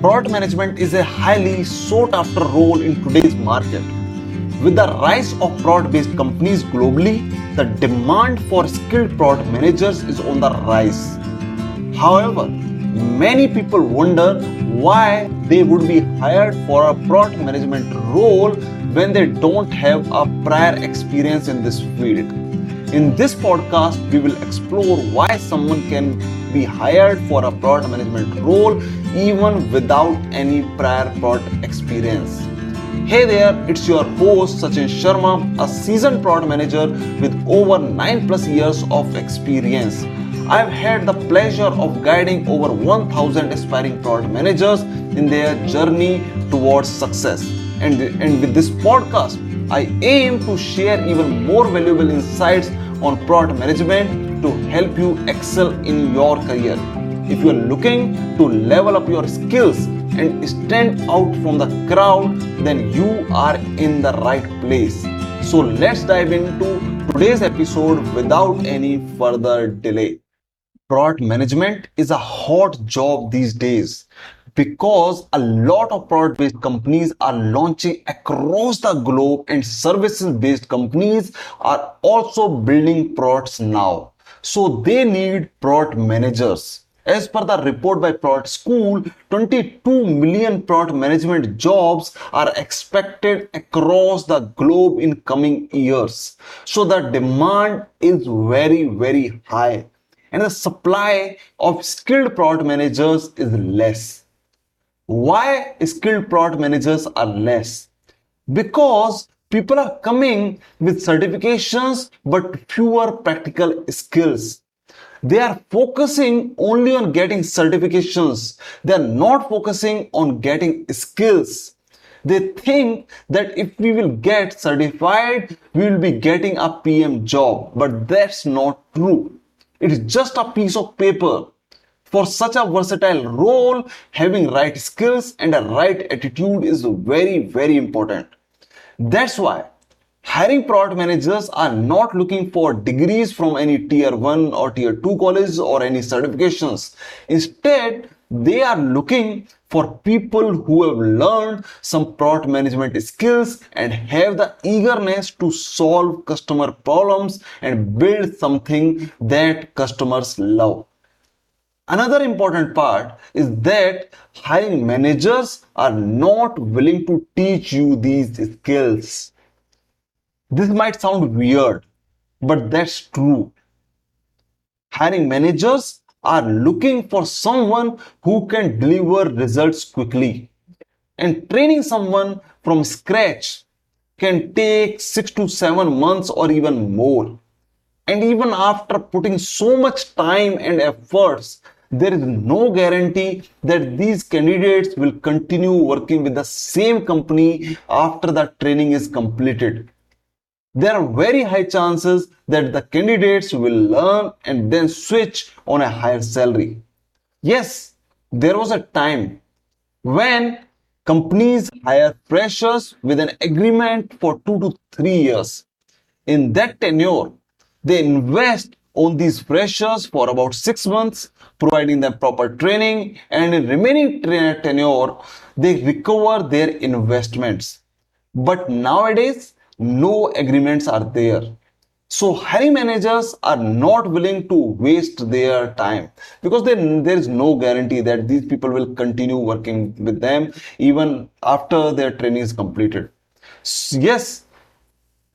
product management is a highly sought after role in today's market. With the rise of product based companies globally, the demand for skilled product managers is on the rise. However, many people wonder why they would be hired for a product management role when they don't have a prior experience in this field. In this podcast, we will explore why someone can be hired for a product management role even without any prior product experience. Hey there, it's your host Sachin Sharma, a seasoned product manager with over 9 plus years of experience. I've had the pleasure of guiding over 1000 aspiring product managers in their journey towards success. And, and with this podcast, I aim to share even more valuable insights on product management to help you excel in your career. If you are looking to level up your skills and stand out from the crowd, then you are in the right place. So let's dive into today's episode without any further delay. Product management is a hot job these days because a lot of product based companies are launching across the globe and services based companies are also building products now. So they need product managers. As per the report by Product School, 22 million product management jobs are expected across the globe in coming years. So the demand is very, very high and the supply of skilled product managers is less. Why skilled product managers are less? Because people are coming with certifications but fewer practical skills. They are focusing only on getting certifications. They are not focusing on getting skills. They think that if we will get certified, we will be getting a PM job. But that's not true. It is just a piece of paper. For such a versatile role, having right skills and a right attitude is very, very important. That's why hiring product managers are not looking for degrees from any tier 1 or tier 2 college or any certifications. Instead, they are looking for people who have learned some product management skills and have the eagerness to solve customer problems and build something that customers love. Another important part is that hiring managers are not willing to teach you these skills. This might sound weird, but that's true. Hiring managers are looking for someone who can deliver results quickly. And training someone from scratch can take six to seven months or even more. And even after putting so much time and efforts, there is no guarantee that these candidates will continue working with the same company after the training is completed there are very high chances that the candidates will learn and then switch on a higher salary. Yes, there was a time when companies hire freshers with an agreement for two to three years. In that tenure, they invest on these freshers for about six months, providing them proper training, and in remaining tenure, they recover their investments. But nowadays, no agreements are there. So hiring managers are not willing to waste their time because there is no guarantee that these people will continue working with them even after their training is completed. Yes,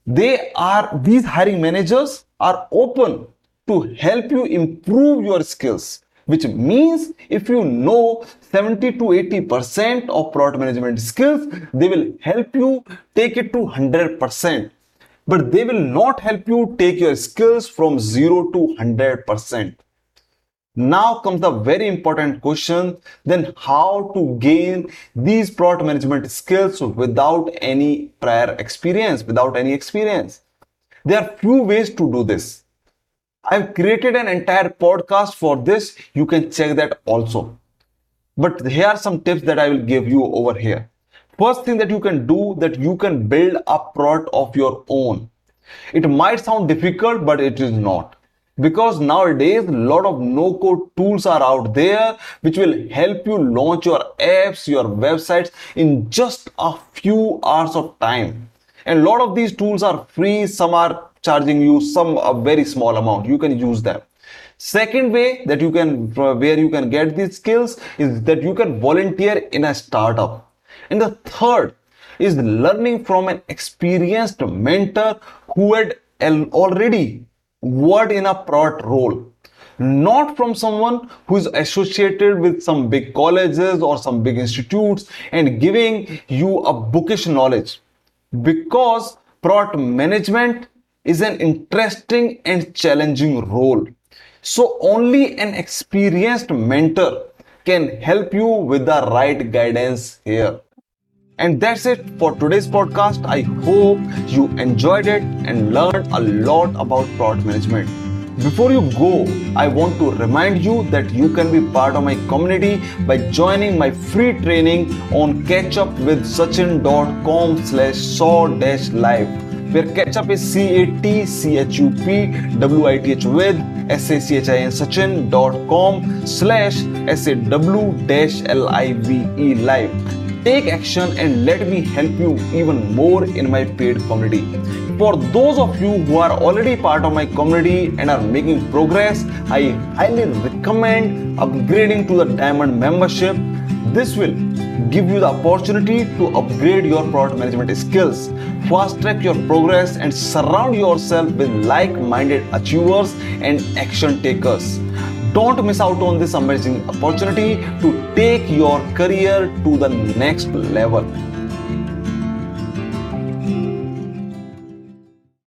they are, these hiring managers are open to help you improve your skills which means if you know 70 to 80% of product management skills, they will help you take it to 100%. But they will not help you take your skills from 0 to 100%. Now comes the very important question then how to gain these product management skills without any prior experience, without any experience. There are few ways to do this. I've created an entire podcast for this. You can check that also. But here are some tips that I will give you over here. First thing that you can do that you can build a product of your own. It might sound difficult, but it is not. because nowadays a lot of no code tools are out there which will help you launch your apps your websites in just a few hours of time and a lot of these tools are free some are charging you some a very small amount. You can use them. Second way that you can where you can get these skills is that you can volunteer in a startup. And the third is learning from an experienced mentor who had already worked in a product role. Not from someone who is associated with some big colleges or some big institutes and giving you a bookish knowledge. Because product management is an interesting and challenging role so only an experienced mentor can help you with the right guidance here and that's it for today's podcast. I hope you enjoyed it and learned a lot about product management. Before you go, I want to remind you that you can be part of my community by joining my free training on catchupwithsachin.com slash saw dash live where catchup is C-A-T-C-H-U-P-W-I-T-H with S-A-C-H-I-N com slash S-A-W dash L-I-V-E live take action and let me help you even more in my paid community. For those of you who are already part of my community and are making progress, I highly recommend upgrading to the diamond membership. This will give you the opportunity to upgrade your product management skills, fast track your progress, and surround yourself with like minded achievers and action takers. Don't miss out on this amazing opportunity to take your career to the next level.